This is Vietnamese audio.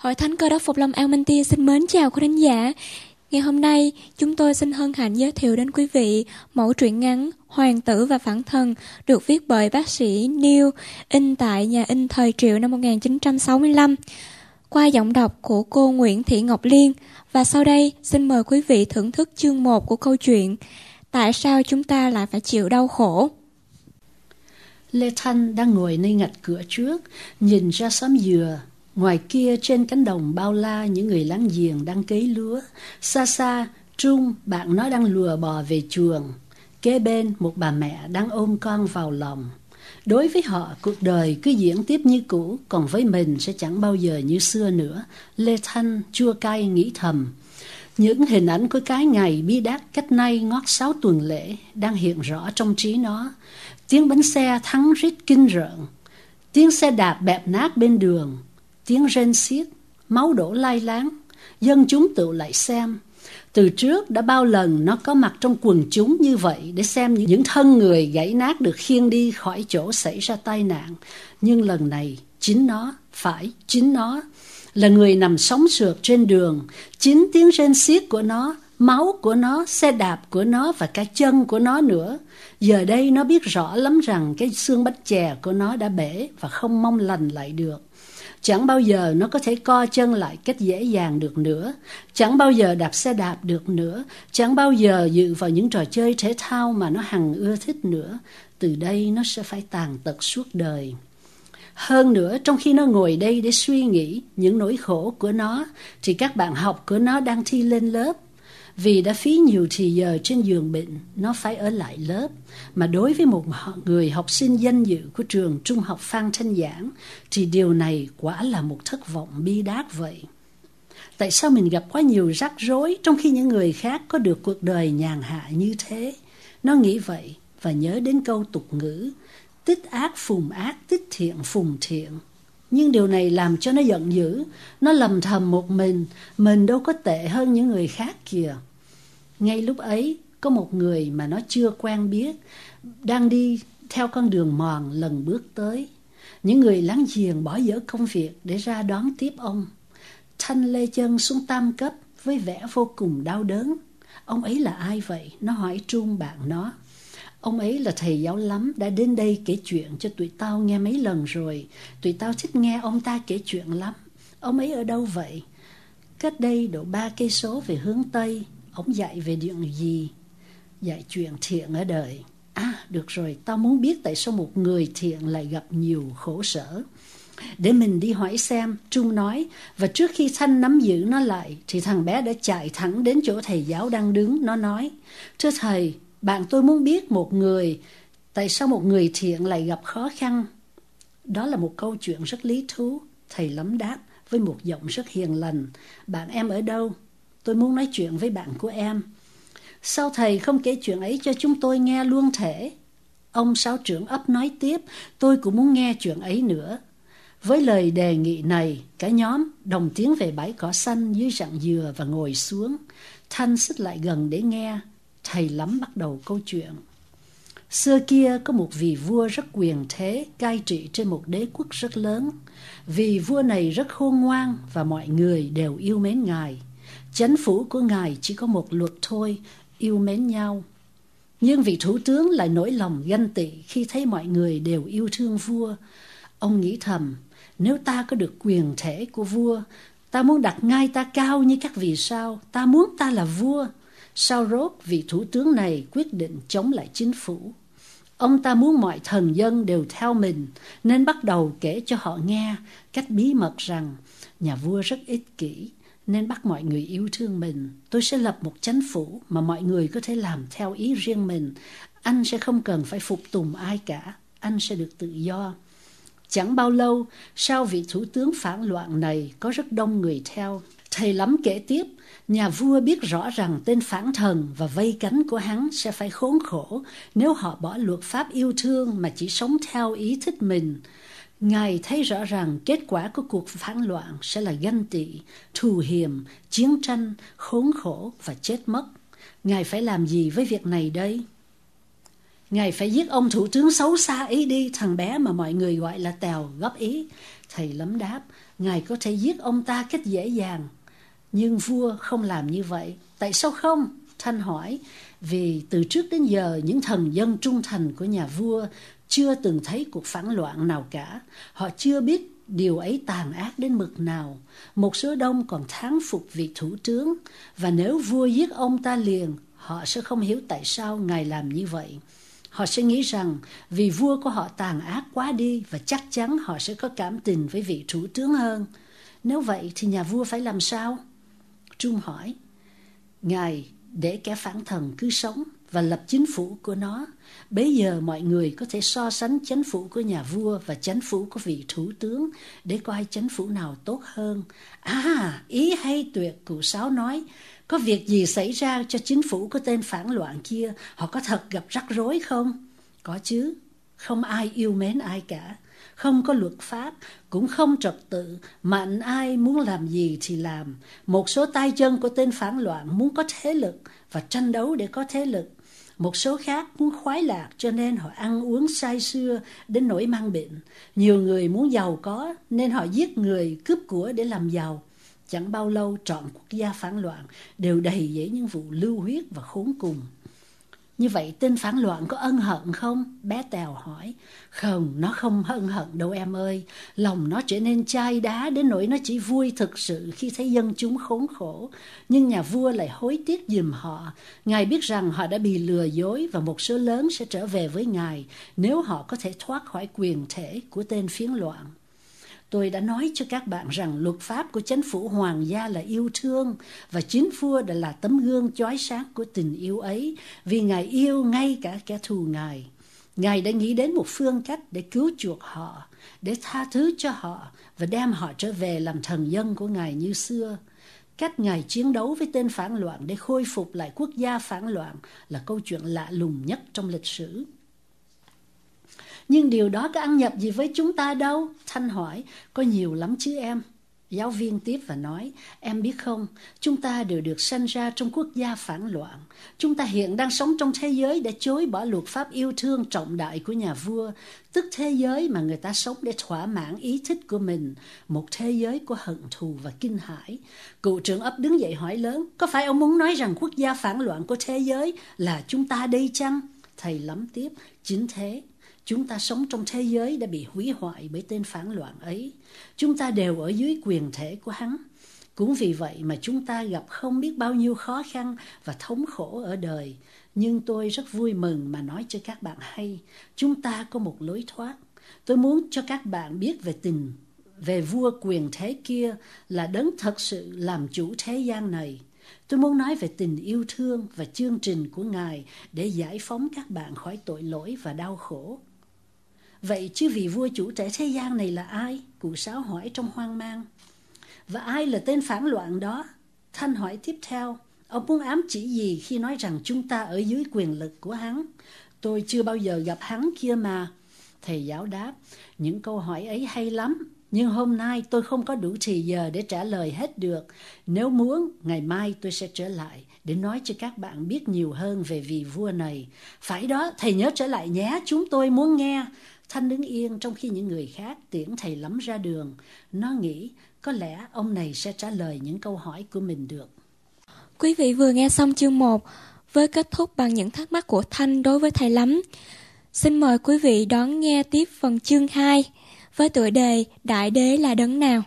Hội Thánh Cơ đốc Phục Lâm An Minh Tiên xin mến chào quý thính giả. Ngày hôm nay, chúng tôi xin hân hạnh giới thiệu đến quý vị mẫu truyện ngắn Hoàng tử và phản thần được viết bởi bác sĩ Neil in tại nhà in thời Triệu năm 1965 qua giọng đọc của cô Nguyễn Thị Ngọc Liên và sau đây xin mời quý vị thưởng thức chương 1 của câu chuyện Tại sao chúng ta lại phải chịu đau khổ? Lê Thanh đang ngồi nơi ngạch cửa trước, nhìn ra xóm dừa Ngoài kia trên cánh đồng bao la những người láng giềng đang cấy lúa. Xa xa, Trung, bạn nó đang lùa bò về chuồng. Kế bên, một bà mẹ đang ôm con vào lòng. Đối với họ, cuộc đời cứ diễn tiếp như cũ, còn với mình sẽ chẳng bao giờ như xưa nữa. Lê Thanh chua cay nghĩ thầm. Những hình ảnh của cái ngày bi đát cách nay ngót sáu tuần lễ đang hiện rõ trong trí nó. Tiếng bánh xe thắng rít kinh rợn, tiếng xe đạp bẹp nát bên đường, tiếng rên xiết, máu đổ lai láng, dân chúng tự lại xem. Từ trước đã bao lần nó có mặt trong quần chúng như vậy để xem những thân người gãy nát được khiêng đi khỏi chỗ xảy ra tai nạn. Nhưng lần này, chính nó, phải, chính nó, là người nằm sóng sượt trên đường. Chính tiếng rên xiết của nó, máu của nó, xe đạp của nó và cái chân của nó nữa. Giờ đây nó biết rõ lắm rằng cái xương bánh chè của nó đã bể và không mong lành lại được. Chẳng bao giờ nó có thể co chân lại cách dễ dàng được nữa. Chẳng bao giờ đạp xe đạp được nữa. Chẳng bao giờ dự vào những trò chơi thể thao mà nó hằng ưa thích nữa. Từ đây nó sẽ phải tàn tật suốt đời. Hơn nữa, trong khi nó ngồi đây để suy nghĩ những nỗi khổ của nó, thì các bạn học của nó đang thi lên lớp vì đã phí nhiều thì giờ trên giường bệnh, nó phải ở lại lớp. Mà đối với một người học sinh danh dự của trường trung học Phan Thanh Giảng, thì điều này quả là một thất vọng bi đát vậy. Tại sao mình gặp quá nhiều rắc rối trong khi những người khác có được cuộc đời nhàn hạ như thế? Nó nghĩ vậy và nhớ đến câu tục ngữ, tích ác phùng ác, tích thiện phùng thiện. Nhưng điều này làm cho nó giận dữ, nó lầm thầm một mình, mình đâu có tệ hơn những người khác kìa. Ngay lúc ấy, có một người mà nó chưa quen biết, đang đi theo con đường mòn lần bước tới. Những người láng giềng bỏ dở công việc để ra đón tiếp ông. Thanh lê chân xuống tam cấp với vẻ vô cùng đau đớn. Ông ấy là ai vậy? Nó hỏi Trung bạn nó. Ông ấy là thầy giáo lắm, đã đến đây kể chuyện cho tụi tao nghe mấy lần rồi. Tụi tao thích nghe ông ta kể chuyện lắm. Ông ấy ở đâu vậy? Cách đây độ ba cây số về hướng Tây, Ông dạy về chuyện gì? Dạy chuyện thiện ở đời. À, được rồi, tao muốn biết tại sao một người thiện lại gặp nhiều khổ sở. Để mình đi hỏi xem, Trung nói, và trước khi Thanh nắm giữ nó lại, thì thằng bé đã chạy thẳng đến chỗ thầy giáo đang đứng, nó nói, Thưa thầy, bạn tôi muốn biết một người, tại sao một người thiện lại gặp khó khăn? Đó là một câu chuyện rất lý thú, thầy lắm đáp với một giọng rất hiền lành. Bạn em ở đâu? Tôi muốn nói chuyện với bạn của em. Sao thầy không kể chuyện ấy cho chúng tôi nghe luôn thể? Ông sáu trưởng ấp nói tiếp, tôi cũng muốn nghe chuyện ấy nữa. Với lời đề nghị này, cả nhóm đồng tiếng về bãi cỏ xanh dưới rặng dừa và ngồi xuống. Thanh xích lại gần để nghe. Thầy lắm bắt đầu câu chuyện. Xưa kia có một vị vua rất quyền thế, cai trị trên một đế quốc rất lớn. Vị vua này rất khôn ngoan và mọi người đều yêu mến ngài. Chánh phủ của Ngài chỉ có một luật thôi, yêu mến nhau. Nhưng vị thủ tướng lại nổi lòng ganh tị khi thấy mọi người đều yêu thương vua. Ông nghĩ thầm, nếu ta có được quyền thể của vua, ta muốn đặt ngai ta cao như các vị sao, ta muốn ta là vua. Sau rốt, vị thủ tướng này quyết định chống lại chính phủ. Ông ta muốn mọi thần dân đều theo mình, nên bắt đầu kể cho họ nghe cách bí mật rằng nhà vua rất ích kỷ, nên bắt mọi người yêu thương mình. Tôi sẽ lập một chánh phủ mà mọi người có thể làm theo ý riêng mình. Anh sẽ không cần phải phục tùng ai cả. Anh sẽ được tự do. Chẳng bao lâu, sau vị thủ tướng phản loạn này có rất đông người theo. Thầy lắm kể tiếp, nhà vua biết rõ rằng tên phản thần và vây cánh của hắn sẽ phải khốn khổ nếu họ bỏ luật pháp yêu thương mà chỉ sống theo ý thích mình. Ngài thấy rõ ràng kết quả của cuộc phản loạn sẽ là ganh tị, thù hiểm, chiến tranh, khốn khổ và chết mất. Ngài phải làm gì với việc này đây? Ngài phải giết ông thủ tướng xấu xa ấy đi, thằng bé mà mọi người gọi là Tèo góp ý. Thầy lấm đáp, Ngài có thể giết ông ta cách dễ dàng. Nhưng vua không làm như vậy. Tại sao không? Thanh hỏi. Vì từ trước đến giờ những thần dân trung thành của nhà vua chưa từng thấy cuộc phản loạn nào cả. Họ chưa biết điều ấy tàn ác đến mực nào. Một số đông còn thán phục vị thủ tướng. Và nếu vua giết ông ta liền, họ sẽ không hiểu tại sao Ngài làm như vậy. Họ sẽ nghĩ rằng vì vua của họ tàn ác quá đi và chắc chắn họ sẽ có cảm tình với vị thủ tướng hơn. Nếu vậy thì nhà vua phải làm sao? Trung hỏi. Ngài để kẻ phản thần cứ sống và lập chính phủ của nó. Bấy giờ mọi người có thể so sánh chính phủ của nhà vua và chính phủ của vị thủ tướng để coi chính phủ nào tốt hơn. À, ý hay tuyệt, cụ Sáu nói. Có việc gì xảy ra cho chính phủ của tên phản loạn kia? Họ có thật gặp rắc rối không? Có chứ. Không ai yêu mến ai cả. Không có luật pháp, cũng không trật tự. Mạnh ai muốn làm gì thì làm. Một số tay chân của tên phản loạn muốn có thế lực và tranh đấu để có thế lực. Một số khác muốn khoái lạc cho nên họ ăn uống say sưa đến nỗi mang bệnh. Nhiều người muốn giàu có nên họ giết người cướp của để làm giàu. Chẳng bao lâu trọn quốc gia phản loạn đều đầy dẫy những vụ lưu huyết và khốn cùng. Như vậy tên phản loạn có ân hận không? Bé Tèo hỏi. Không, nó không ân hận đâu em ơi. Lòng nó trở nên chai đá đến nỗi nó chỉ vui thực sự khi thấy dân chúng khốn khổ. Nhưng nhà vua lại hối tiếc giùm họ. Ngài biết rằng họ đã bị lừa dối và một số lớn sẽ trở về với Ngài nếu họ có thể thoát khỏi quyền thể của tên phiến loạn. Tôi đã nói cho các bạn rằng luật pháp của chính phủ hoàng gia là yêu thương và chính vua đã là tấm gương chói sáng của tình yêu ấy vì Ngài yêu ngay cả kẻ thù Ngài. Ngài đã nghĩ đến một phương cách để cứu chuộc họ, để tha thứ cho họ và đem họ trở về làm thần dân của Ngài như xưa. Cách Ngài chiến đấu với tên phản loạn để khôi phục lại quốc gia phản loạn là câu chuyện lạ lùng nhất trong lịch sử. Nhưng điều đó có ăn nhập gì với chúng ta đâu? Thanh hỏi, có nhiều lắm chứ em. Giáo viên tiếp và nói, em biết không, chúng ta đều được sanh ra trong quốc gia phản loạn. Chúng ta hiện đang sống trong thế giới để chối bỏ luật pháp yêu thương trọng đại của nhà vua, tức thế giới mà người ta sống để thỏa mãn ý thích của mình, một thế giới của hận thù và kinh hãi. Cụ trưởng ấp đứng dậy hỏi lớn, có phải ông muốn nói rằng quốc gia phản loạn của thế giới là chúng ta đây chăng? Thầy lắm tiếp, chính thế. Chúng ta sống trong thế giới đã bị hủy hoại bởi tên phản loạn ấy. Chúng ta đều ở dưới quyền thể của hắn. Cũng vì vậy mà chúng ta gặp không biết bao nhiêu khó khăn và thống khổ ở đời. Nhưng tôi rất vui mừng mà nói cho các bạn hay, chúng ta có một lối thoát. Tôi muốn cho các bạn biết về tình, về vua quyền thế kia là đấng thật sự làm chủ thế gian này. Tôi muốn nói về tình yêu thương và chương trình của Ngài để giải phóng các bạn khỏi tội lỗi và đau khổ. Vậy chứ vị vua chủ trẻ thế gian này là ai? Cụ Sáu hỏi trong hoang mang. Và ai là tên phản loạn đó? Thanh hỏi tiếp theo. Ông muốn ám chỉ gì khi nói rằng chúng ta ở dưới quyền lực của hắn? Tôi chưa bao giờ gặp hắn kia mà. Thầy giáo đáp, những câu hỏi ấy hay lắm, nhưng hôm nay tôi không có đủ thời giờ để trả lời hết được. Nếu muốn, ngày mai tôi sẽ trở lại để nói cho các bạn biết nhiều hơn về vị vua này. Phải đó, thầy nhớ trở lại nhé, chúng tôi muốn nghe. Thanh đứng yên trong khi những người khác tiễn thầy lắm ra đường. Nó nghĩ có lẽ ông này sẽ trả lời những câu hỏi của mình được. Quý vị vừa nghe xong chương 1 với kết thúc bằng những thắc mắc của Thanh đối với thầy lắm. Xin mời quý vị đón nghe tiếp phần chương 2 với tựa đề Đại đế là đấng nào.